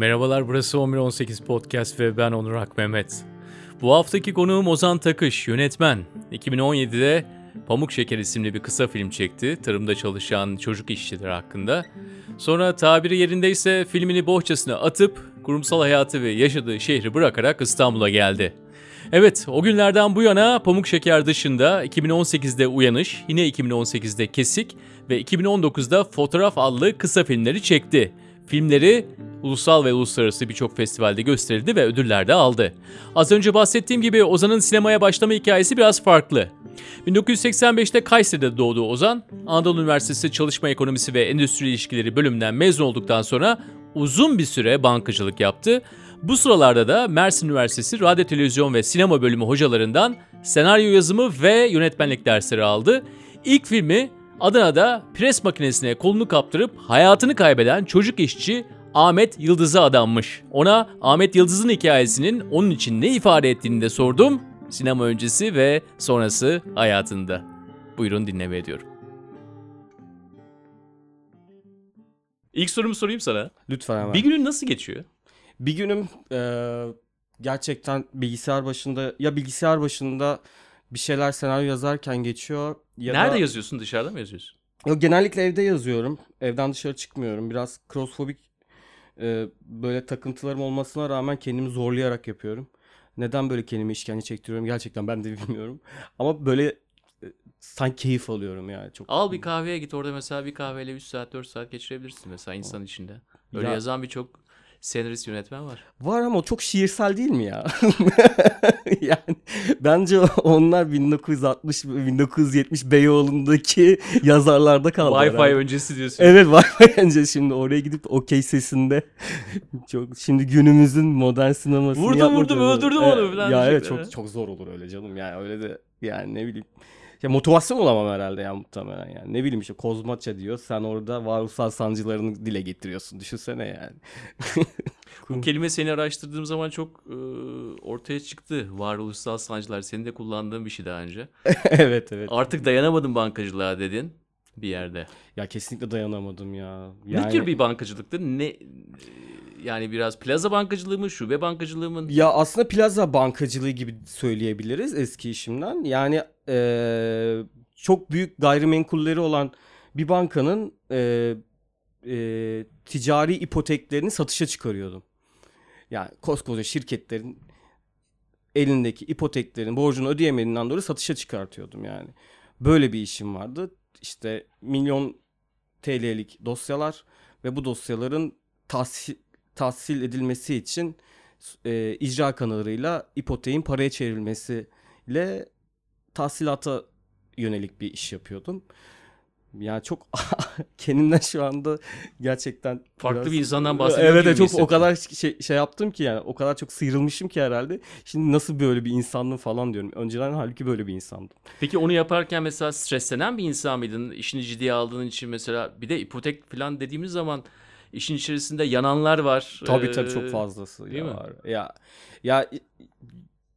Merhabalar burası 1118 Podcast ve ben Onur Akmehmet. Bu haftaki konuğum Ozan Takış, yönetmen. 2017'de Pamuk Şeker isimli bir kısa film çekti. Tarımda çalışan çocuk işçileri hakkında. Sonra tabiri yerindeyse filmini bohçasına atıp kurumsal hayatı ve yaşadığı şehri bırakarak İstanbul'a geldi. Evet, o günlerden bu yana Pamuk Şeker dışında 2018'de Uyanış, yine 2018'de Kesik ve 2019'da Fotoğraf adlı kısa filmleri çekti. Filmleri ulusal ve uluslararası birçok festivalde gösterildi ve ödüller de aldı. Az önce bahsettiğim gibi Ozan'ın sinemaya başlama hikayesi biraz farklı. 1985'te Kayseri'de doğdu Ozan. Anadolu Üniversitesi Çalışma Ekonomisi ve Endüstri İlişkileri bölümünden mezun olduktan sonra uzun bir süre bankacılık yaptı. Bu sıralarda da Mersin Üniversitesi Radyo Televizyon ve Sinema Bölümü hocalarından senaryo yazımı ve yönetmenlik dersleri aldı. İlk filmi Adana'da pres makinesine kolunu kaptırıp hayatını kaybeden çocuk işçi Ahmet Yıldız'a adanmış. Ona Ahmet Yıldız'ın hikayesinin onun için ne ifade ettiğini de sordum. Sinema öncesi ve sonrası hayatında. Buyurun dinleme ediyorum. İlk sorumu sorayım sana. Lütfen hemen. Bir günün nasıl geçiyor? Bir günüm e, gerçekten bilgisayar başında ya bilgisayar başında bir şeyler senaryo yazarken geçiyor ya Nerede da yazıyorsun? Dışarıda mı yazıyorsun? Yok, genellikle evde yazıyorum. Evden dışarı çıkmıyorum. Biraz claustrofobik e, böyle takıntılarım olmasına rağmen kendimi zorlayarak yapıyorum. Neden böyle kendime işkence çektiriyorum gerçekten ben de bilmiyorum. Ama böyle e, sanki keyif alıyorum yani çok. Al bir kahveye git orada mesela bir kahveyle 3 saat 4 saat geçirebilirsin mesela insan içinde. Öyle Ya- yazan birçok senarist yönetmen var. Var ama çok şiirsel değil mi ya? yani bence onlar 1960 1970 Beyoğlu'ndaki yazarlarda kaldı. Wi-Fi herhalde. öncesi diyorsun. Evet Wi-Fi önce şimdi oraya gidip okey sesinde çok şimdi günümüzün modern sinemasını Vurdum, vurdum, öldürdüm onu falan Ya evet çok çok zor olur öyle canım yani öyle de yani ne bileyim. Ya motivasyon olamam herhalde ya muhtemelen yani. Ne bileyim işte kozmaça diyor. Sen orada varoluşsal sancılarını dile getiriyorsun. Düşünsene yani. Bu kelime seni araştırdığım zaman çok e, ortaya çıktı. Varoluşsal sancılar. Senin de kullandığın bir şey daha önce. evet evet. Artık dayanamadım bankacılığa dedin bir yerde. Ya kesinlikle dayanamadım ya. Ne tür bir bankacılıktır? Ne yani biraz plaza bankacılığı mı, şube bankacılığı mı? Ya aslında plaza bankacılığı gibi söyleyebiliriz eski işimden. Yani eee, çok büyük gayrimenkulleri olan bir bankanın eee, eee, ticari ipoteklerini satışa çıkarıyordum. Yani koskoca şirketlerin elindeki ipoteklerin borcunu ödeyemediğinden dolayı satışa çıkartıyordum yani. Böyle bir işim vardı. İşte milyon TL'lik dosyalar ve bu dosyaların tahsil, tahsil edilmesi için e, icra kanalıyla ipoteğin paraya çevrilmesiyle tahsilata yönelik bir iş yapıyordum. Yani çok kendimden şu anda gerçekten Farklı bir insandan bahsediyor Evet evet, çok hissettim. o kadar şey, şey yaptım ki yani o kadar çok sıyrılmışım ki herhalde. Şimdi nasıl böyle bir insandım falan diyorum. Önceden halbuki böyle bir insandım. Peki onu yaparken mesela streslenen bir insan mıydın? İşini ciddiye aldığın için mesela bir de ipotek falan dediğimiz zaman işin içerisinde yananlar var. Tabii tabii Ee, çok fazlası değil ya mi? var. Ya ya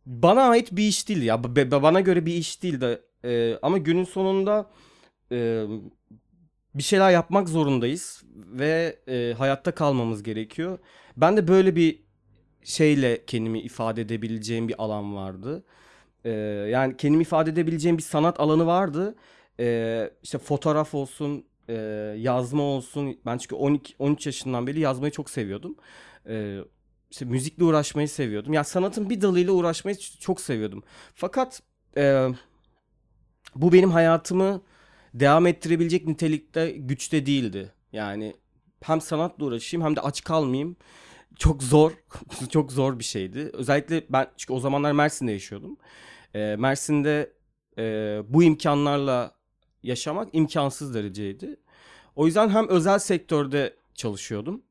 bana ait bir iş değil ya. Bana göre bir iş değil de e, ama günün sonunda e, bir şeyler yapmak zorundayız ve e, hayatta kalmamız gerekiyor. Ben de böyle bir şeyle kendimi ifade edebileceğim bir alan vardı. E, yani kendimi ifade edebileceğim bir sanat alanı vardı. E, işte fotoğraf olsun, e, yazma olsun. Ben çünkü 12 13 yaşından beri yazmayı çok seviyordum. E, işte müzikle uğraşmayı seviyordum. Ya sanatın bir dalıyla uğraşmayı çok seviyordum. Fakat e, bu benim hayatımı devam ettirebilecek nitelikte güçte değildi. Yani hem sanatla uğraşayım hem de aç kalmayayım. Çok zor, çok zor bir şeydi. Özellikle ben çünkü o zamanlar Mersin'de yaşıyordum. E, Mersin'de e, bu imkanlarla yaşamak imkansız dereceydi. O yüzden hem özel sektörde çalışıyordum.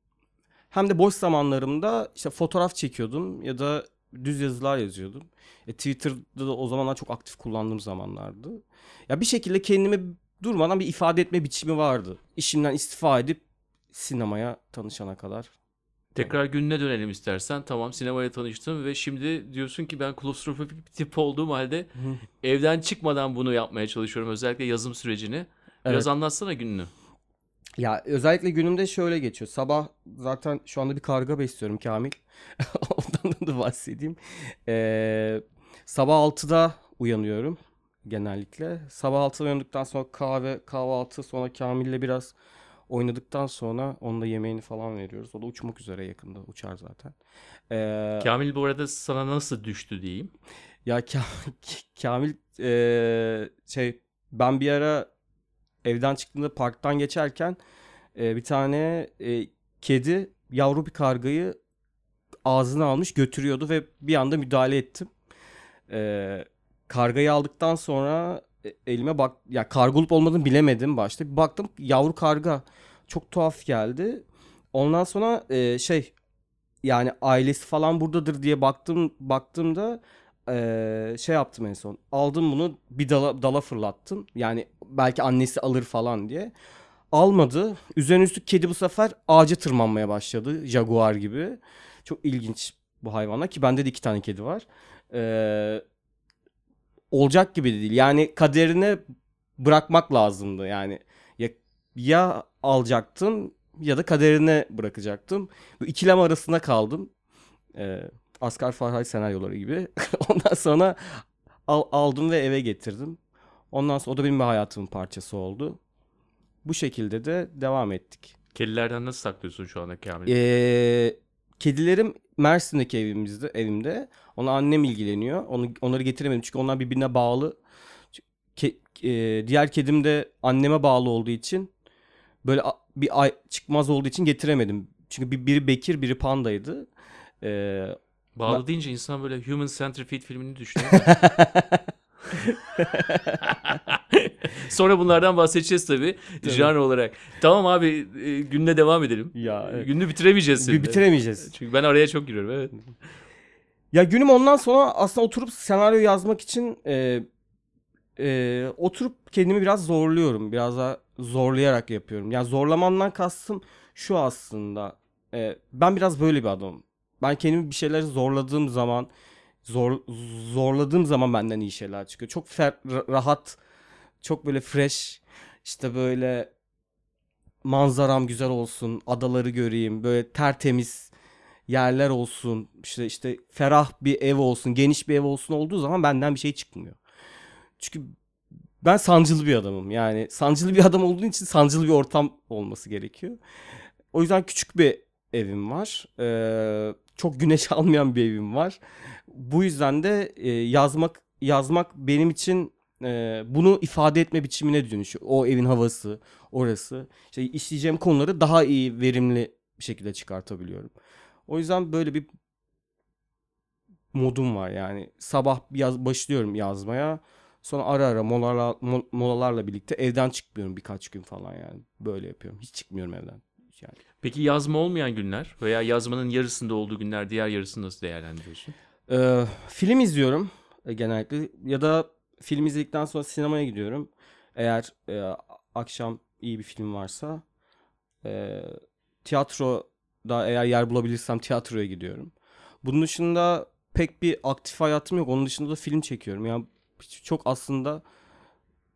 Hem de boş zamanlarımda işte fotoğraf çekiyordum ya da düz yazılar yazıyordum. E, Twitter'da da o zamanlar çok aktif kullandığım zamanlardı. Ya bir şekilde kendimi durmadan bir ifade etme biçimi vardı. İşimden istifa edip sinemaya tanışana kadar. Tekrar gününe dönelim istersen. Tamam sinemaya tanıştım ve şimdi diyorsun ki ben klostrofobik bir tip olduğum halde evden çıkmadan bunu yapmaya çalışıyorum. Özellikle yazım sürecini. Biraz Evet. anlatsana gününü. Ya özellikle günümde şöyle geçiyor. Sabah zaten şu anda bir karga besliyorum Kamil. Ondan da bahsedeyim. Ee, sabah 6'da uyanıyorum genellikle. Sabah 6'da uyandıktan sonra kahve, kahvaltı sonra Kamil'le biraz oynadıktan sonra onda yemeğini falan veriyoruz. O da uçmak üzere yakında uçar zaten. Ee, Kamil bu arada sana nasıl düştü diyeyim. ya Ka- Kamil ee, şey ben bir ara evden çıktığımda parktan geçerken e, bir tane e, kedi yavru bir kargayı ağzına almış götürüyordu ve bir anda müdahale ettim. E, kargayı aldıktan sonra e, elime bak ya karga olmadığını bilemedim başta. Bir baktım yavru karga. Çok tuhaf geldi. Ondan sonra e, şey yani ailesi falan buradadır diye baktım baktığımda şey yaptım en son. Aldım bunu bir dala, dala fırlattım. Yani belki annesi alır falan diye. Almadı. Üzerine üstlük kedi bu sefer ağaca tırmanmaya başladı. Jaguar gibi. Çok ilginç bu hayvanlar ki bende de iki tane kedi var. Ee, olacak gibi de değil. Yani kaderine bırakmak lazımdı. Yani ya, ya alacaktım ya da kaderine bırakacaktım. Bu ikilem arasında kaldım. Ee, Asgar Farhay senaryoları gibi. Ondan sonra al, aldım ve eve getirdim. Ondan sonra o da benim hayatımın parçası oldu. Bu şekilde de devam ettik. Kedilerden nasıl saklıyorsun şu anda Kamil? Ee, kedilerim Mersin'deki evimizde, evimde. Ona annem ilgileniyor. Onu, onları getiremedim çünkü onlar birbirine bağlı. Ke- e, diğer kedim de anneme bağlı olduğu için böyle bir ay çıkmaz olduğu için getiremedim. Çünkü bir, biri Bekir, biri Panda'ydı. Ee, Bağlı deyince insan böyle Human Centipede filmini düşünüyor. Sonra bunlardan bahsedeceğiz tabii. Tabii. Janr olarak. Tamam abi e, gününe devam edelim. ya evet. Gününü bitiremeyeceğiz seninle. bitiremeyeceğiz. Çünkü ben araya çok giriyorum evet. Ya günüm ondan sonra aslında oturup senaryo yazmak için e, e, oturup kendimi biraz zorluyorum. Biraz daha zorlayarak yapıyorum. Yani zorlamandan kastım şu aslında. E, ben biraz böyle bir adamım. Ben kendimi bir şeyleri zorladığım zaman zor zorladığım zaman benden iyi şeyler çıkıyor. Çok fer- ra- rahat, çok böyle fresh, işte böyle manzaram güzel olsun, adaları göreyim, böyle tertemiz yerler olsun, işte işte ferah bir ev olsun, geniş bir ev olsun olduğu zaman benden bir şey çıkmıyor. Çünkü ben sancılı bir adamım. Yani sancılı bir adam olduğu için sancılı bir ortam olması gerekiyor. O yüzden küçük bir evim var. Ee, çok güneş almayan bir evim var. Bu yüzden de e, yazmak yazmak benim için e, bunu ifade etme biçimine dönüşüyor. O evin havası, orası. İşte işleyeceğim konuları daha iyi, verimli bir şekilde çıkartabiliyorum. O yüzden böyle bir modum var yani. Sabah yaz, başlıyorum yazmaya. Sonra ara ara molalarla, mo- molalarla birlikte evden çıkmıyorum birkaç gün falan yani. Böyle yapıyorum. Hiç çıkmıyorum evden. Yani. Peki yazma olmayan günler veya yazmanın yarısında olduğu günler diğer yarısını nasıl değerlendiriyorsun? Ee, film izliyorum e, genellikle ya da film izledikten sonra sinemaya gidiyorum. Eğer e, akşam iyi bir film varsa e, tiyatroda eğer yer bulabilirsem tiyatroya gidiyorum. Bunun dışında pek bir aktif hayatım yok. Onun dışında da film çekiyorum. Yani çok aslında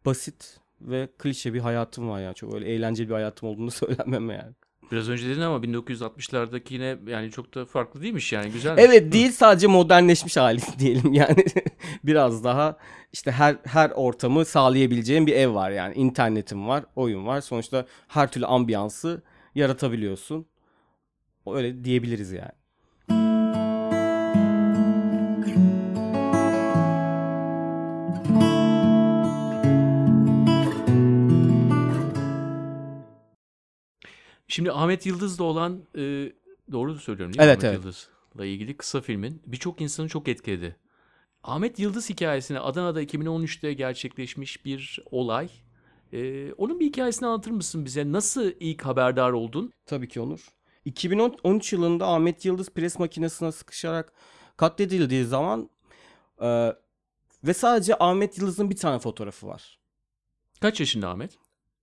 basit ve klişe bir hayatım var yani. Çok öyle eğlenceli bir hayatım olduğunu söylemem yani. Biraz önce dedin ama 1960'lardaki yine yani çok da farklı değilmiş yani güzel. Evet değil sadece modernleşmiş hali diyelim yani biraz daha işte her her ortamı sağlayabileceğin bir ev var yani internetin var oyun var sonuçta her türlü ambiyansı yaratabiliyorsun öyle diyebiliriz yani. Şimdi Ahmet Yıldız'la olan e, doğru söylüyorum değil mi? Evet, Ahmet evet. Yıldız'la ilgili kısa filmin birçok insanı çok etkiledi. Ahmet Yıldız hikayesini Adana'da 2013'te gerçekleşmiş bir olay. E, onun bir hikayesini anlatır mısın bize? Nasıl ilk haberdar oldun? Tabii ki Onur. 2013 yılında Ahmet Yıldız pres makinesine sıkışarak katledildiği zaman e, ve sadece Ahmet Yıldız'ın bir tane fotoğrafı var. Kaç yaşında Ahmet?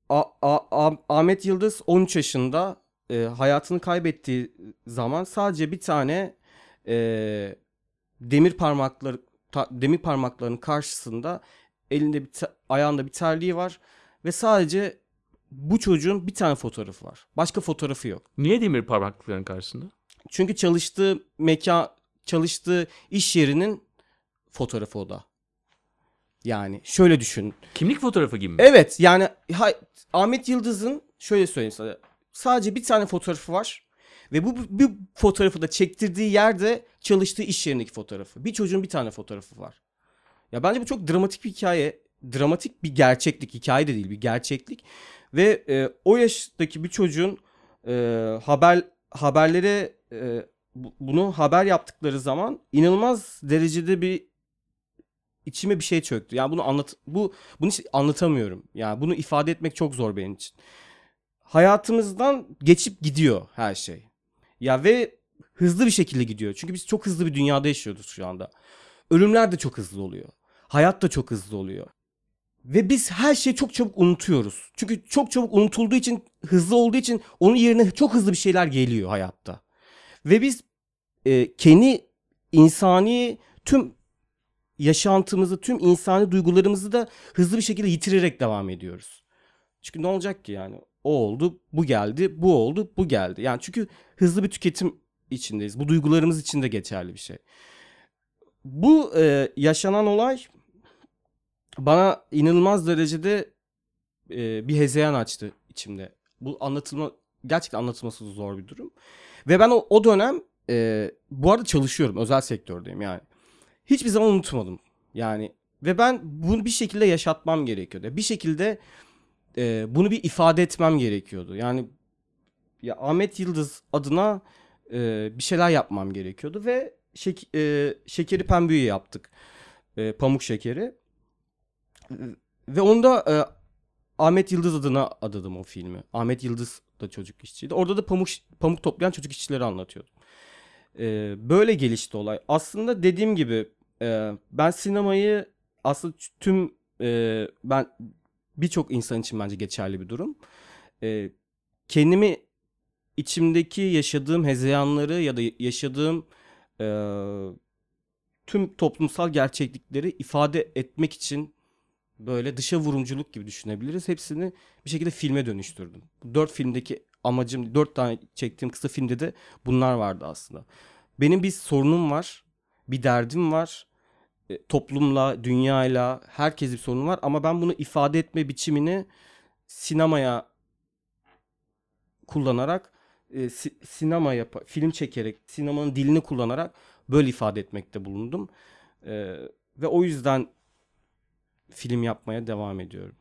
A- A- A- Ahmet Yıldız 13 yaşında e, hayatını kaybettiği zaman sadece bir tane e, demir parmakları ta- demir parmaklarının karşısında elinde bir te- ayağında bir terliği var ve sadece bu çocuğun bir tane fotoğrafı var. Başka fotoğrafı yok. Niye demir parmaklıkların karşısında? Çünkü çalıştığı mekan, çalıştığı iş yerinin fotoğrafı o da. Yani şöyle düşün. Kimlik fotoğrafı gibi mi? Evet yani ha- Ahmet Yıldız'ın şöyle söyleyeyim sana. Sadece bir tane fotoğrafı var. Ve bu bir fotoğrafı da çektirdiği yerde çalıştığı iş yerindeki fotoğrafı. Bir çocuğun bir tane fotoğrafı var. Ya bence bu çok dramatik bir hikaye. Dramatik bir gerçeklik. Hikaye de değil bir gerçeklik. Ve e, o yaştaki bir çocuğun e, haber haberlere e, bu- bunu haber yaptıkları zaman inanılmaz derecede bir içime bir şey çöktü. Yani bunu anlat bu bunu hiç anlatamıyorum. Yani bunu ifade etmek çok zor benim için. Hayatımızdan geçip gidiyor her şey. Ya ve hızlı bir şekilde gidiyor. Çünkü biz çok hızlı bir dünyada yaşıyoruz şu anda. Ölümler de çok hızlı oluyor. Hayat da çok hızlı oluyor. Ve biz her şeyi çok çabuk unutuyoruz. Çünkü çok çabuk unutulduğu için, hızlı olduğu için onun yerine çok hızlı bir şeyler geliyor hayatta. Ve biz e, kendi insani tüm yaşantımızı, tüm insani duygularımızı da hızlı bir şekilde yitirerek devam ediyoruz. Çünkü ne olacak ki yani? O oldu, bu geldi, bu oldu, bu geldi. Yani çünkü hızlı bir tüketim içindeyiz. Bu duygularımız için de geçerli bir şey. Bu e, yaşanan olay bana inanılmaz derecede e, bir hezeyan açtı içimde. Bu anlatılma gerçekten anlatılması zor bir durum. Ve ben o, o dönem e, bu arada çalışıyorum. Özel sektördeyim yani. Hiçbir zaman unutmadım. Yani ve ben bunu bir şekilde yaşatmam gerekiyordu. Bir şekilde e, bunu bir ifade etmem gerekiyordu. Yani ya Ahmet Yıldız adına e, bir şeyler yapmam gerekiyordu ve şek, e, şekeri pembüyü yaptık. E, pamuk şekeri. Ve onda e, Ahmet Yıldız adına adadım o filmi. Ahmet Yıldız da çocuk işçiydi. Orada da pamuk pamuk toplayan çocuk işçileri anlatıyordu. E, böyle gelişti olay. Aslında dediğim gibi e, ben sinemayı aslında tüm e, ben birçok insan için bence geçerli bir durum. E, kendimi içimdeki yaşadığım hezeyanları ya da yaşadığım e, tüm toplumsal gerçeklikleri ifade etmek için böyle dışa vurumculuk gibi düşünebiliriz. Hepsini bir şekilde filme dönüştürdüm. Dört filmdeki amacım, dört tane çektiğim kısa filmde de bunlar vardı aslında. Benim bir sorunum var, bir derdim var. E, toplumla, dünyayla, herkes bir sorun var. Ama ben bunu ifade etme biçimini sinemaya kullanarak, e, si- sinema yap film çekerek, sinemanın dilini kullanarak böyle ifade etmekte bulundum. E, ve o yüzden film yapmaya devam ediyorum.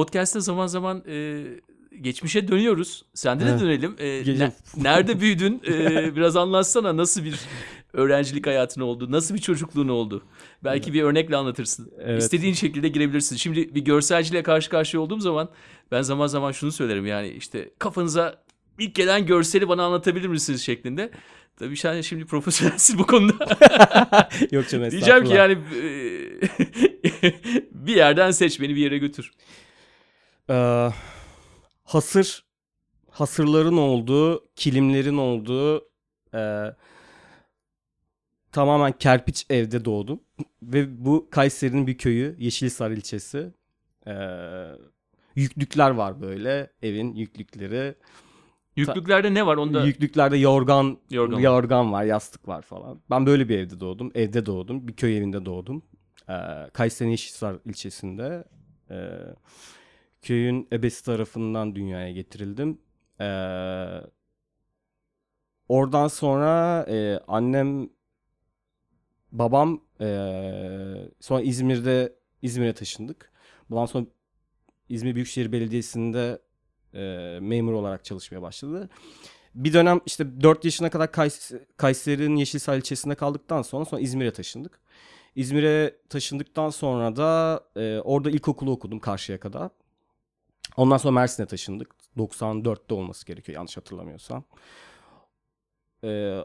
Podcast'ta zaman zaman e, geçmişe dönüyoruz. Sende de dönelim. E, Gece- ne- nerede büyüdün? E, biraz anlatsana nasıl bir öğrencilik hayatın oldu? Nasıl bir çocukluğun oldu? Belki bir örnekle anlatırsın. Evet. İstediğin şekilde girebilirsin. Şimdi bir görselciyle karşı karşıya olduğum zaman ben zaman zaman şunu söylerim yani işte kafanıza ilk gelen görseli bana anlatabilir misiniz şeklinde. Tabii sen şimdi profesyonelsin bu konuda. Yok canım Diyeceğim ki yani e, bir yerden seç beni bir yere götür. Ee, hasır hasırların olduğu, kilimlerin olduğu e, tamamen kerpiç evde doğdum. Ve bu Kayseri'nin bir köyü, Yeşilhisar ilçesi. Ee, yüklükler var böyle, evin yüklükleri. Yüklüklerde ne var onda? Yüklüklerde yorgan, Yorgan var. yorgan var, yastık var falan. Ben böyle bir evde doğdum. Evde doğdum. Bir köy evinde doğdum. Ee, Kayseri Yeşilhisar ilçesinde. Ee, köyün ebesi tarafından dünyaya getirildim. Ee, oradan sonra e, annem, babam e, sonra İzmir'de İzmir'e taşındık. Bundan sonra İzmir Büyükşehir Belediyesi'nde e, memur olarak çalışmaya başladı. Bir dönem işte 4 yaşına kadar Kays- Kayseri'nin Yeşilsay ilçesinde kaldıktan sonra sonra İzmir'e taşındık. İzmir'e taşındıktan sonra da e, orada ilkokulu okudum Karşıyaka'da. Ondan sonra Mersin'e taşındık. 94'te olması gerekiyor yanlış hatırlamıyorsam. Ee,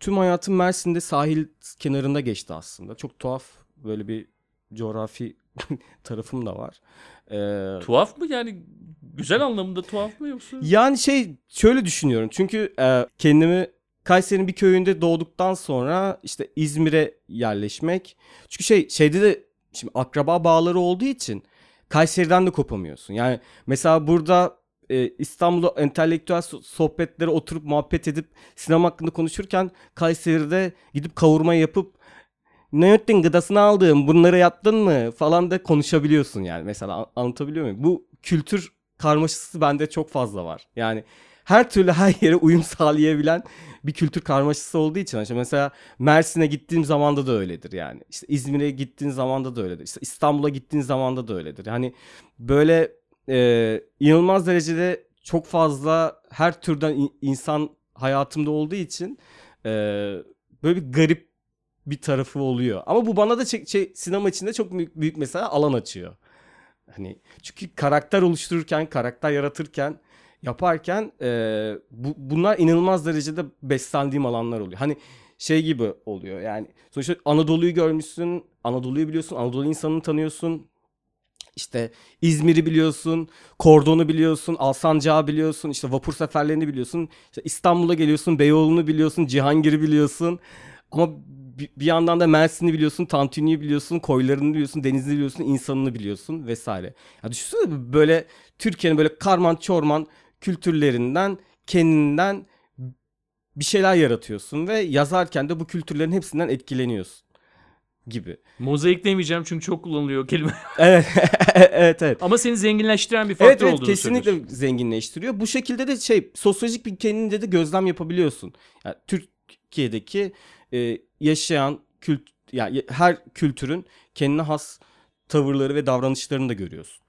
tüm hayatım Mersin'de sahil kenarında geçti aslında. Çok tuhaf böyle bir coğrafi tarafım da var. Ee, Tuhaf mı yani güzel anlamında tuhaf mı yoksa? yani şey şöyle düşünüyorum. Çünkü e, kendimi Kayseri'nin bir köyünde doğduktan sonra işte İzmir'e yerleşmek. Çünkü şey şeyde de şimdi akraba bağları olduğu için Kayseri'den de kopamıyorsun. Yani mesela burada e, İstanbul'da entelektüel so- sohbetlere oturup muhabbet edip sinema hakkında konuşurken Kayseri'de gidip kavurma yapıp ne ettin gıdasını aldın bunları yaptın mı falan da konuşabiliyorsun yani mesela an- anlatabiliyor muyum? Bu kültür karmaşası bende çok fazla var. Yani her türlü her yere uyum sağlayabilen bir kültür karmaşası olduğu için işte mesela Mersin'e gittiğim zamanda da öyledir yani. İşte İzmir'e gittiğin zamanda da öyledir. İşte İstanbul'a gittiğin zamanda da öyledir. Yani böyle e, inanılmaz derecede çok fazla her türden in- insan hayatımda olduğu için e, böyle bir garip bir tarafı oluyor. Ama bu bana da şey, şey, sinema içinde çok büyük, büyük mesela alan açıyor. Hani çünkü karakter oluştururken, karakter yaratırken, yaparken e, bu, bunlar inanılmaz derecede beslendiğim alanlar oluyor. Hani şey gibi oluyor yani sonuçta Anadolu'yu görmüşsün, Anadolu'yu biliyorsun, Anadolu insanını tanıyorsun. İşte İzmir'i biliyorsun, Kordon'u biliyorsun, Alsancak'ı biliyorsun, işte vapur seferlerini biliyorsun. İşte İstanbul'a geliyorsun, Beyoğlu'nu biliyorsun, Cihangir'i biliyorsun. Ama bir, yandan da Mersin'i biliyorsun, Tantuni'yi biliyorsun, koylarını biliyorsun, denizini biliyorsun, insanını biliyorsun vesaire. Ya düşünsene böyle Türkiye'nin böyle karman çorman kültürlerinden kendinden bir şeyler yaratıyorsun ve yazarken de bu kültürlerin hepsinden etkileniyorsun gibi. Mozaik demeyeceğim çünkü çok kullanılıyor kelime. Evet, evet, evet. Ama seni zenginleştiren bir faktör Evet evet olduğunu kesinlikle söylüyorsun. zenginleştiriyor. Bu şekilde de şey sosyolojik bir kendinde de gözlem yapabiliyorsun. Yani Türkiye'deki e, yaşayan kült yani her kültürün kendine has tavırları ve davranışlarını da görüyorsun.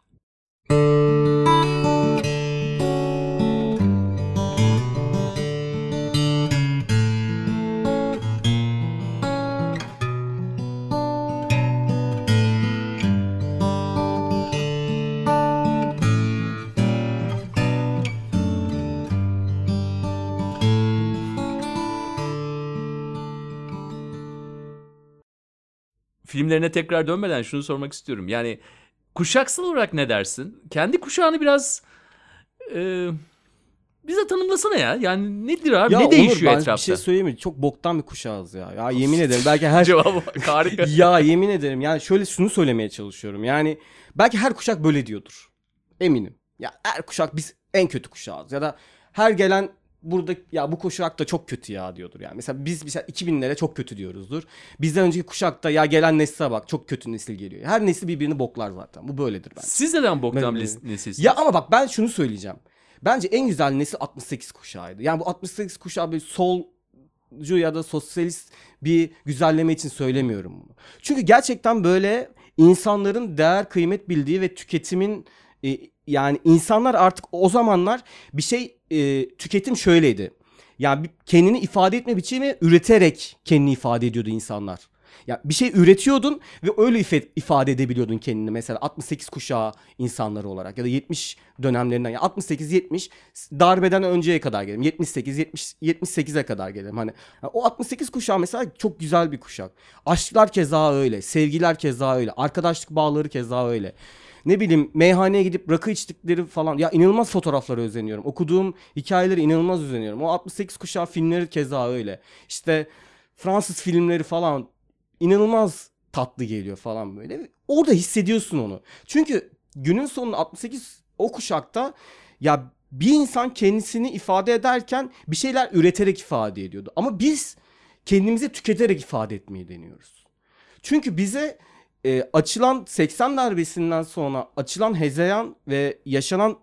Filmlerine tekrar dönmeden şunu sormak istiyorum. Yani kuşaksal olarak ne dersin? Kendi kuşağını biraz e, bize tanımlasana ya. Yani nedir abi? Ya ne değişiyor ben etrafta? Bir şey söyleyeyim mi? Çok boktan bir kuşağız ya. Ya yemin ederim belki her Cevabı bak, harika. ya yemin ederim yani şöyle şunu söylemeye çalışıyorum. Yani belki her kuşak böyle diyordur. Eminim. Ya her kuşak biz en kötü kuşağız ya da her gelen burada ya bu kuşak da çok kötü ya diyordur yani. Mesela biz mesela 2000'lere çok kötü diyoruzdur. Bizden önceki kuşakta ya gelen nesile bak çok kötü nesil geliyor. Her nesil birbirini boklar zaten. Bu böyledir bence. Siz neden boktan nesilsiniz? Ya ama bak ben şunu söyleyeceğim. Bence en güzel nesil 68 kuşağıydı. Yani bu 68 kuşağı bir solcu ya da sosyalist bir güzelleme için söylemiyorum bunu. Çünkü gerçekten böyle insanların değer kıymet bildiği ve tüketimin e, yani insanlar artık o zamanlar bir şey e, tüketim şöyleydi. Yani kendini ifade etme biçimi üreterek kendini ifade ediyordu insanlar. Ya bir şey üretiyordun ve öyle ifade edebiliyordun kendini mesela 68 kuşağı insanları olarak ya da 70 dönemlerinden ya 68 70 darbeden önceye kadar gelelim. 78 70 78'e kadar gelelim. Hani o 68 kuşağı mesela çok güzel bir kuşak. Aşklar keza öyle, sevgiler keza öyle, arkadaşlık bağları keza öyle. Ne bileyim meyhaneye gidip rakı içtikleri falan ya inanılmaz fotoğraflara özeniyorum. Okuduğum hikayeleri inanılmaz özeniyorum. O 68 kuşağı filmleri keza öyle. İşte Fransız filmleri falan inanılmaz tatlı geliyor falan böyle. Orada hissediyorsun onu. Çünkü günün sonunda 68 o kuşakta ya bir insan kendisini ifade ederken bir şeyler üreterek ifade ediyordu. Ama biz kendimizi tüketerek ifade etmeyi deniyoruz. Çünkü bize e, açılan 80 darbesinden sonra açılan hezeyan ve yaşanan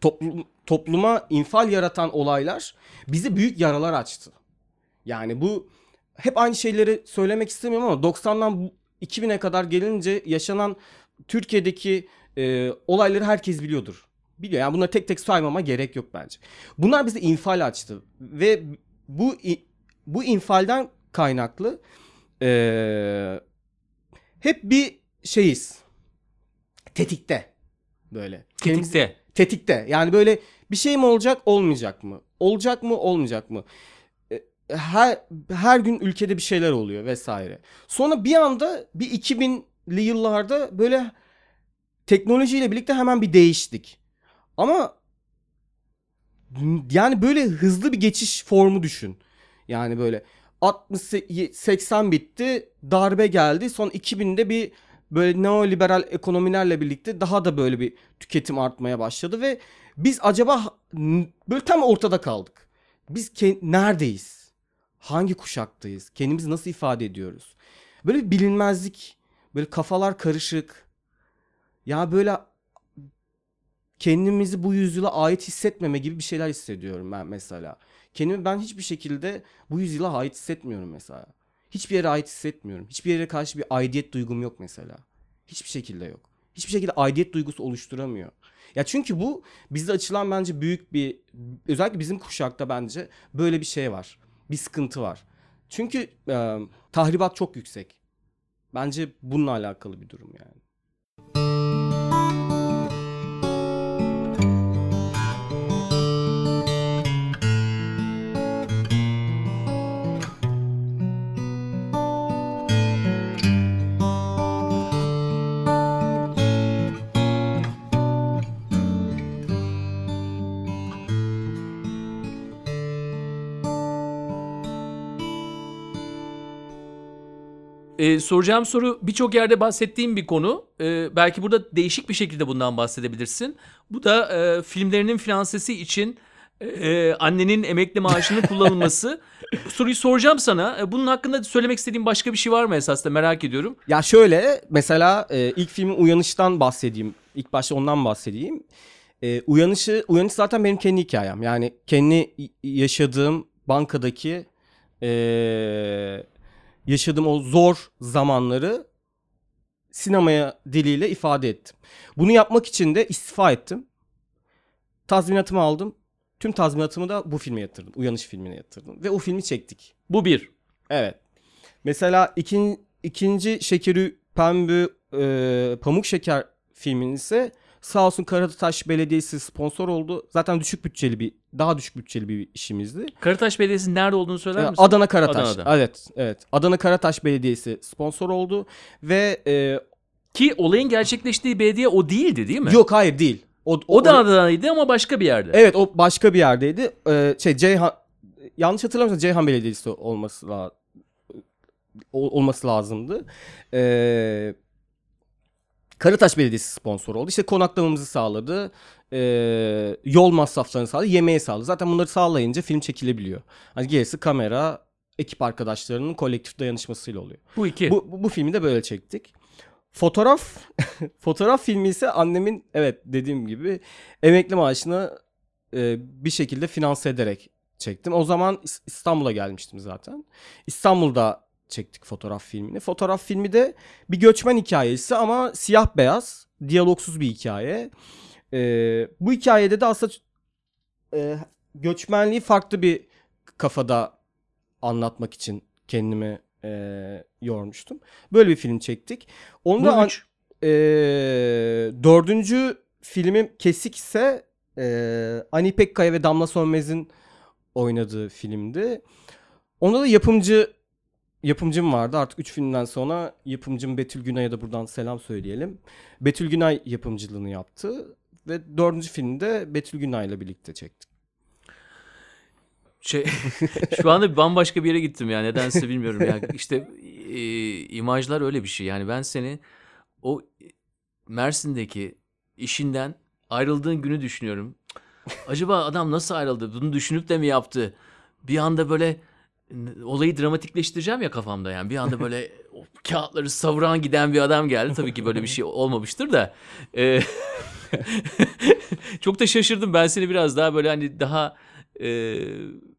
toplum, topluma infial yaratan olaylar bize büyük yaralar açtı. Yani bu hep aynı şeyleri söylemek istemiyorum ama 90'dan bu- 2000'e kadar gelince yaşanan Türkiye'deki e, olayları herkes biliyordur. Biliyor. Yani bunları tek tek saymama gerek yok bence. Bunlar bize infial açtı ve bu bu infalden kaynaklı e, hep bir şeyiz. Tetikte. Böyle. Tetikte. tetikte. Yani böyle bir şey mi olacak, olmayacak mı? Olacak mı, olmayacak mı? E, Her her gün ülkede bir şeyler oluyor vesaire. Sonra bir anda bir 2000'li yıllarda böyle teknolojiyle birlikte hemen bir değiştik. Ama yani böyle hızlı bir geçiş formu düşün. Yani böyle 60 80 bitti, darbe geldi. Son 2000'de bir böyle neoliberal ekonomilerle birlikte daha da böyle bir tüketim artmaya başladı ve biz acaba böyle tam ortada kaldık. Biz neredeyiz? Hangi kuşaktayız? Kendimizi nasıl ifade ediyoruz? Böyle bir bilinmezlik, böyle kafalar karışık. Ya böyle kendimizi bu yüzyıla ait hissetmeme gibi bir şeyler hissediyorum ben mesela. Kendimi ben hiçbir şekilde bu yüzyıla ait hissetmiyorum mesela. Hiçbir yere ait hissetmiyorum. Hiçbir yere karşı bir aidiyet duygum yok mesela. Hiçbir şekilde yok. Hiçbir şekilde aidiyet duygusu oluşturamıyor. Ya çünkü bu bizde açılan bence büyük bir özellikle bizim kuşakta bence böyle bir şey var. Bir sıkıntı var. Çünkü e, tahribat çok yüksek. Bence bununla alakalı bir durum yani. Ee, soracağım soru birçok yerde bahsettiğim bir konu. Ee, belki burada değişik bir şekilde bundan bahsedebilirsin. Bu da e, filmlerinin finansesi için e, annenin emekli maaşının kullanılması. Bu soruyu soracağım sana. E, Bunun hakkında söylemek istediğin başka bir şey var mı esasında merak ediyorum. Ya şöyle mesela e, ilk filmin Uyanış'tan bahsedeyim. İlk başta ondan bahsedeyim. E, Uyanış'ı Uyanış zaten benim kendi hikayem. Yani kendi yaşadığım bankadaki e, yaşadığım o zor zamanları sinemaya diliyle ifade ettim. Bunu yapmak için de istifa ettim. Tazminatımı aldım. Tüm tazminatımı da bu filme yatırdım. Uyanış filmine yatırdım. Ve o filmi çektik. Bu bir. Evet. Mesela ikin, ikinci Şekeri Pembe e, Pamuk Şeker filminin ise sağ olsun Karataş Belediyesi sponsor oldu. Zaten düşük bütçeli bir daha düşük bütçeli bir işimizdi. Karataş Belediyesi'nin nerede olduğunu söyler E, misin? Adana Karataş. Adana'da. Evet, evet. Adana Karataş Belediyesi sponsor oldu ve e, Ki olayın gerçekleştiği belediye o değildi değil mi? yok hayır değil. O, O da Adana'ydı ama başka bir yerde. Evet o başka bir yerdeydi. Ee, şey Ceyhan yanlış hatırlamıyorsam Ceyhan Belediyesi olması la, ol- olması lazımdı. Ee, Karataş Belediyesi sponsor oldu. İşte konaklamamızı sağladı. Ee, yol masraflarını sağladı. Yemeği sağladı. Zaten bunları sağlayınca film çekilebiliyor. Hani gerisi kamera, ekip arkadaşlarının kolektif dayanışmasıyla oluyor. Bu iki. Bu, bu, bu filmi de böyle çektik. Fotoğraf fotoğraf filmi ise annemin evet dediğim gibi emekli maaşını e, bir şekilde finanse ederek çektim. O zaman İs- İstanbul'a gelmiştim zaten. İstanbul'da çektik fotoğraf filmini. Fotoğraf filmi de bir göçmen hikayesi ama siyah beyaz, diyalogsuz bir hikaye. E, bu hikayede de aslında e, göçmenliği farklı bir kafada anlatmak için kendimi e, yormuştum. Böyle bir film çektik. Onu da Bu an- e, dördüncü filmim Kesik ise e, Ani Pekkaya ve Damla Sönmez'in oynadığı filmdi. Onda da yapımcı yapımcım vardı. Artık 3 filmden sonra yapımcım Betül Günay'a da buradan selam söyleyelim. Betül Günay yapımcılığını yaptı ve dördüncü filmde Betül Günay'la birlikte çektik. Şey, şu anda bambaşka bir yere gittim ya nedense bilmiyorum ya. İşte e, imajlar öyle bir şey. Yani ben seni o Mersin'deki işinden ayrıldığın günü düşünüyorum. Acaba adam nasıl ayrıldı? Bunu düşünüp de mi yaptı? Bir anda böyle olayı dramatikleştireceğim ya kafamda yani. Bir anda böyle kağıtları savuran giden bir adam geldi. Tabii ki böyle bir şey olmamıştır da. E, çok da şaşırdım. Ben seni biraz daha böyle hani daha e,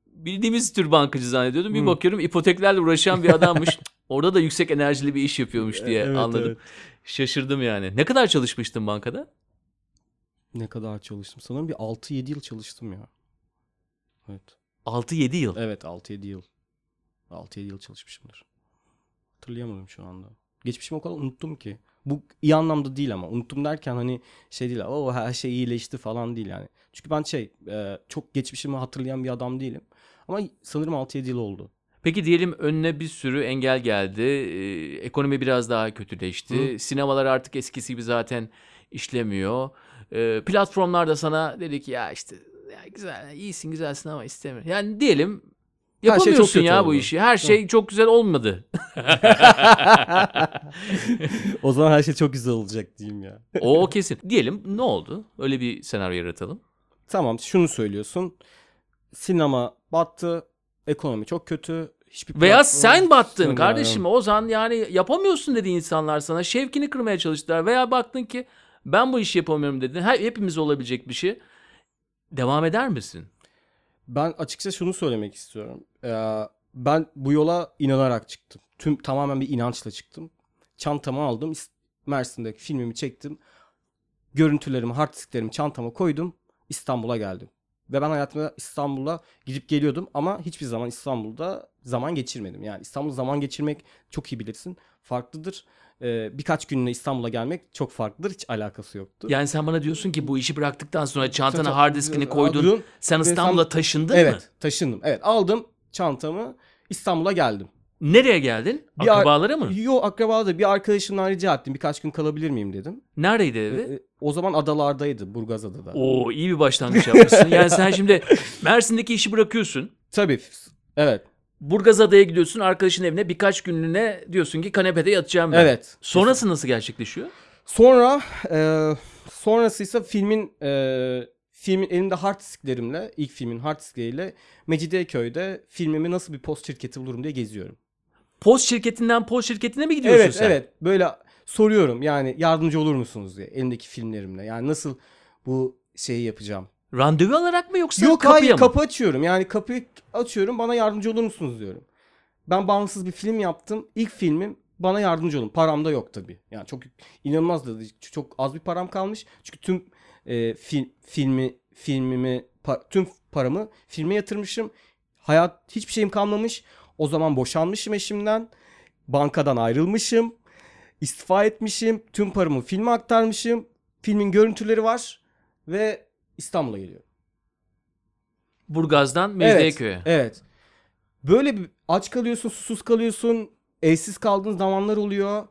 bildiğimiz tür bankacı zannediyordum. Bir Hı. bakıyorum ipoteklerle uğraşan bir adammış. Orada da yüksek enerjili bir iş yapıyormuş diye Evet, anladım. evet. Şaşırdım yani. Ne kadar çalışmıştın bankada? Ne kadar çalıştım? Sanırım bir 6-7 yıl çalıştım ya. Evet. 6-7 yıl. Evet 6-7 yıl. 6-7 yıl çalışmışımdır. Hatırlayamadım şu anda. Geçmişimi o kadar unuttum ki. Bu iyi anlamda değil ama unuttum derken hani şey değil. O her şey iyileşti falan değil yani. Çünkü ben şey e, çok geçmişimi hatırlayan bir adam değilim. Ama sanırım 6-7 yıl oldu. Peki diyelim önüne bir sürü engel geldi. Ee, ekonomi biraz daha kötüleşti. Sinemalar artık eskisi gibi zaten işlemiyor. Ee, platformlar da sana dedi ki ya işte ya güzel, iyisin güzelsin ama istemiyorum. Yani diyelim Şey çok yapamıyorsun kötü ya oldu. bu işi. Her şey çok güzel olmadı. o zaman her şey çok güzel olacak diyeyim ya. O, kesin. Diyelim ne oldu? Öyle bir senaryo yaratalım. Tamam şunu söylüyorsun. Sinema battı. Ekonomi çok kötü. Hiçbir Veya sen battın Sonra- kardeşim. Ozan yani yapamıyorsun dedi insanlar sana. Şevkini kırmaya çalıştılar. Veya baktın ki ben bu işi yapamıyorum dedin. Her, hepimiz olabilecek bir şey. Devam eder misin? Ben açıkçası şunu söylemek istiyorum. Ee, ben bu yola inanarak çıktım. Tüm tamamen bir inançla çıktım. Çantamı aldım. Mersin'deki filmimi çektim. Görüntülerimi, hard disklerimi çantama koydum. İstanbul'a geldim. Ve ben hayatımda İstanbul'a gidip geliyordum ama hiçbir zaman İstanbul'da zaman geçirmedim. Yani İstanbul'da zaman geçirmek çok iyi bilirsin. Farklıdır. Ee, birkaç gününe İstanbul'a gelmek çok farklıdır. Hiç alakası yoktu. Yani sen bana diyorsun ki bu işi bıraktıktan sonra çantana hard diskini koydun. Sen İstanbul'a taşındın Evet mı? taşındım. Evet aldım çantamı İstanbul'a geldim. Nereye geldin? Bir ar- Akrabalara mı? Yo akraba da bir arkadaşımdan rica ettim. Birkaç gün kalabilir miyim dedim. Neredeydi Ee, evi? e, o zaman adalardaydı. Burgazada'da. Oo iyi bir başlangıç yapmışsın. Yani sen şimdi Mersin'deki işi bırakıyorsun. Tabii. Evet. Burgazada'ya gidiyorsun arkadaşın evine birkaç günlüğüne diyorsun ki kanepede yatacağım ben. Evet. Sonrası nasıl gerçekleşiyor? Sonra e, sonrası ise filmin e, filmin elimde hard disklerimle ilk filmin hard diskleriyle Mecidiyeköy'de filmimi nasıl bir post şirketi bulurum diye geziyorum. Post şirketinden post şirketine mi gidiyorsun Evet sen? evet böyle soruyorum yani yardımcı olur musunuz diye elimdeki filmlerimle. Yani nasıl bu şeyi yapacağım. Randevu alarak mı yoksa Yok kapıya hayır mı? kapı açıyorum. Yani kapıyı açıyorum bana yardımcı olur musunuz diyorum. Ben bağımsız bir film yaptım. İlk filmim bana yardımcı olun. Param da yok tabii. Yani çok inanılmaz da çok az bir param kalmış. Çünkü tüm e, fil, filmi filmimi pa- tüm paramı filme yatırmışım. Hayat hiçbir şeyim kalmamış. O zaman boşanmışım eşimden. Bankadan ayrılmışım. istifa etmişim. Tüm paramı filme aktarmışım. Filmin görüntüleri var ve İstanbul'a geliyorum. Burgaz'dan Mecidiyeköy'e. Evet. Böyle bir aç kalıyorsun, susuz kalıyorsun, evsiz kaldığın zamanlar oluyor.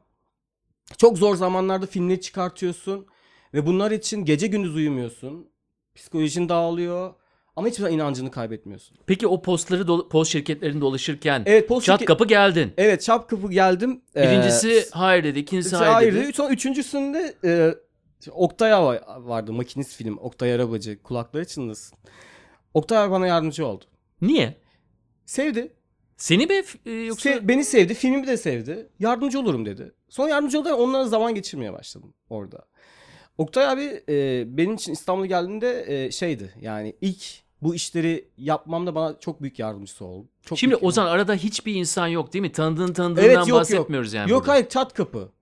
Çok zor zamanlarda filmleri çıkartıyorsun ve bunlar için gece gündüz uyumuyorsun. Psikolojin dağılıyor ama hiçbir zaman inancını kaybetmiyorsun. Peki o postları dolu- post şirketlerinde dolaşırken Evet, post çat şirket- kapı geldin. Evet, çap kapı geldim. Ee, Birincisi hayır dedi, ikincisi hayır, hayır dedi. dedi. Sonra üçüncüsünde e, Oktay vardı. Makinist film. Oktay Arabacı. Kulakları çınlasın. Oktay bana yardımcı oldu. Niye? Sevdi. Seni mi e, yoksa Se- beni sevdi, filmimi de sevdi. Yardımcı olurum dedi. Sonra yardımcı oldu onlara zaman geçirmeye başladım orada. Oktay abi e, benim için İstanbul'a geldiğinde e, şeydi yani ilk bu işleri yapmamda bana çok büyük yardımcısı oldu. Çok Şimdi büyük Ozan arada hiçbir insan yok değil mi? Tanıdığın tanıdığından Evet, yok, yok. bahsetmiyoruz yani. Yok burada. hayır çat kapı.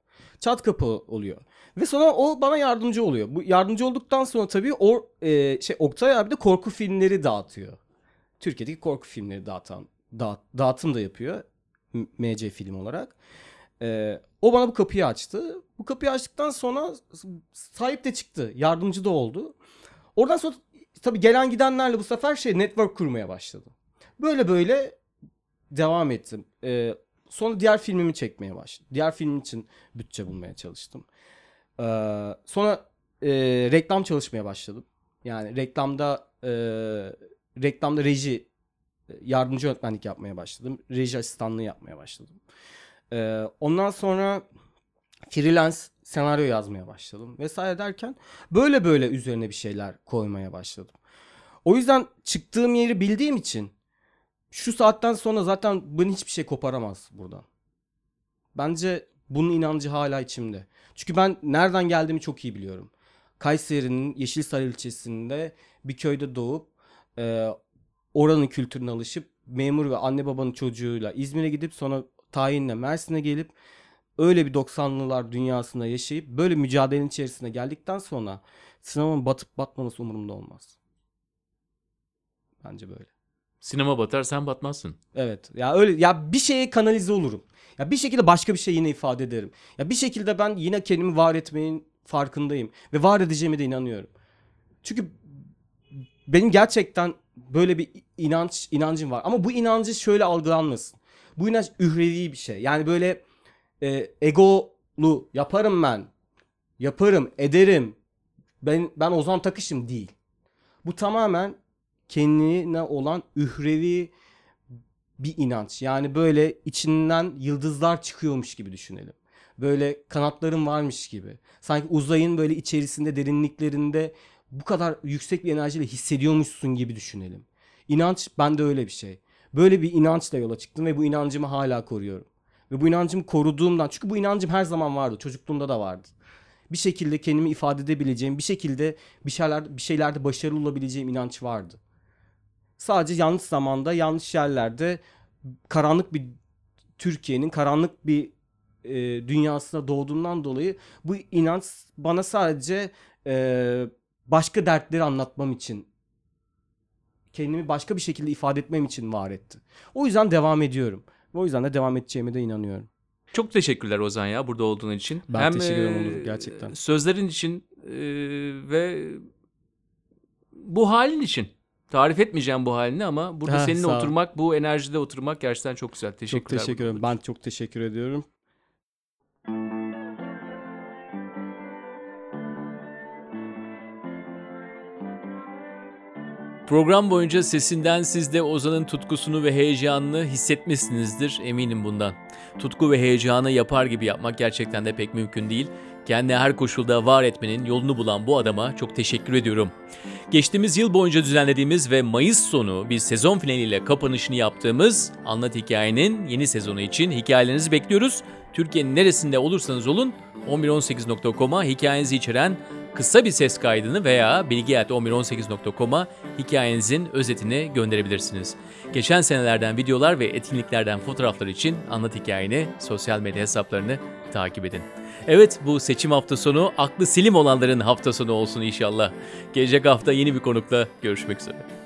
Çat kapı oluyor. Ve sonra o bana yardımcı oluyor. Bu yardımcı olduktan sonra tabii o e, şey Oktay abi de korku filmleri dağıtıyor. Türkiye'deki korku filmleri dağıtan dağıt, dağıtım da yapıyor. MC film olarak. E, o bana bu kapıyı açtı. Bu kapıyı açtıktan sonra sahip de çıktı. Yardımcı da oldu. Oradan sonra tabii gelen gidenlerle bu sefer şey network kurmaya başladım. Böyle böyle devam ettim. E, sonra diğer filmimi çekmeye başladım. Diğer filmim için bütçe bulmaya çalıştım. Ee, sonra e, reklam çalışmaya başladım. Yani reklamda e, reklamda reji e, yardımcı yönetmenlik yapmaya başladım. Reji asistanlığı yapmaya başladım. Ee, ondan sonra freelance senaryo yazmaya başladım vesaire derken böyle böyle üzerine bir şeyler koymaya başladım. O yüzden çıktığım yeri bildiğim için şu saatten sonra zaten beni hiçbir şey koparamaz buradan. Bence bunun inancı hala içimde. Çünkü ben nereden geldiğimi çok iyi biliyorum. Kayseri'nin Yeşilsaray ilçesinde bir köyde doğup e, oranın kültürüne alışıp memur ve anne babanın çocuğuyla İzmir'e gidip sonra tayinle Mersin'e gelip öyle bir 90'lılar dünyasında yaşayıp böyle mücadelenin içerisine geldikten sonra sinemanın batıp batmaması umurumda olmaz. Bence böyle. Sinema batar sen batmazsın. Evet. Ya öyle ya bir şeye kanalize olurum. Ya bir şekilde başka bir şey yine ifade ederim. Ya bir şekilde ben yine kendimi var etmeyin farkındayım ve var edeceğime de inanıyorum. Çünkü benim gerçekten böyle bir inanç inancım var ama bu inancı şöyle algılanmasın. Bu inanç ührevi bir şey. Yani böyle e, egolu yaparım ben. Yaparım, ederim. Ben ben Ozan Takış'ım değil. Bu tamamen kendine olan ührevi bir inanç. Yani böyle içinden yıldızlar çıkıyormuş gibi düşünelim. Böyle kanatların varmış gibi. Sanki uzayın böyle içerisinde derinliklerinde bu kadar yüksek bir enerjiyle hissediyormuşsun gibi düşünelim. İnanç bende öyle bir şey. Böyle bir inançla yola çıktım ve bu inancımı hala koruyorum. Ve bu inancımı koruduğumdan çünkü bu inancım her zaman vardı. Çocukluğumda da vardı. Bir şekilde kendimi ifade edebileceğim, bir şekilde bir şeyler bir şeylerde başarılı olabileceğim inanç vardı. Sadece yanlış zamanda, yanlış yerlerde karanlık bir Türkiye'nin karanlık bir e, dünyasına doğduğumdan dolayı bu inanç bana sadece e, başka dertleri anlatmam için kendimi başka bir şekilde ifade etmem için var etti. O yüzden devam ediyorum. Ve o yüzden de devam edeceğime de inanıyorum. Çok teşekkürler Ozan ya burada olduğun için. Ben teşekkür ederim e, Onur, gerçekten. Sözlerin için e, ve bu halin için. Tarif etmeyeceğim bu halini ama burada Ha, seninle oturmak, bu enerjide oturmak gerçekten çok güzel. Teşekkürler. çok teşekkür ederim. Ben çok teşekkür ediyorum. Program boyunca sesinden siz de Ozan'ın tutkusunu ve heyecanını hissetmişsinizdir eminim bundan. Tutku ve heyecanı yapar gibi yapmak gerçekten de pek mümkün değil. Kendine her koşulda var etmenin yolunu bulan bu adama çok teşekkür ediyorum. Geçtiğimiz yıl boyunca düzenlediğimiz ve Mayıs sonu bir sezon finaliyle kapanışını yaptığımız Anlat Hikayenin yeni sezonu için hikayelerinizi bekliyoruz. Türkiye'nin neresinde olursanız olun 1118.com'a hikayenizi içeren kısa bir ses kaydını veya bilgi.1118.com'a hikayenizin özetini gönderebilirsiniz. Geçen senelerden videolar ve etkinliklerden fotoğraflar için Anlat Hikayeni sosyal medya hesaplarını takip edin. Evet bu seçim hafta sonu aklı silim olanların hafta sonu olsun inşallah. Gelecek hafta yeni bir konukla görüşmek üzere.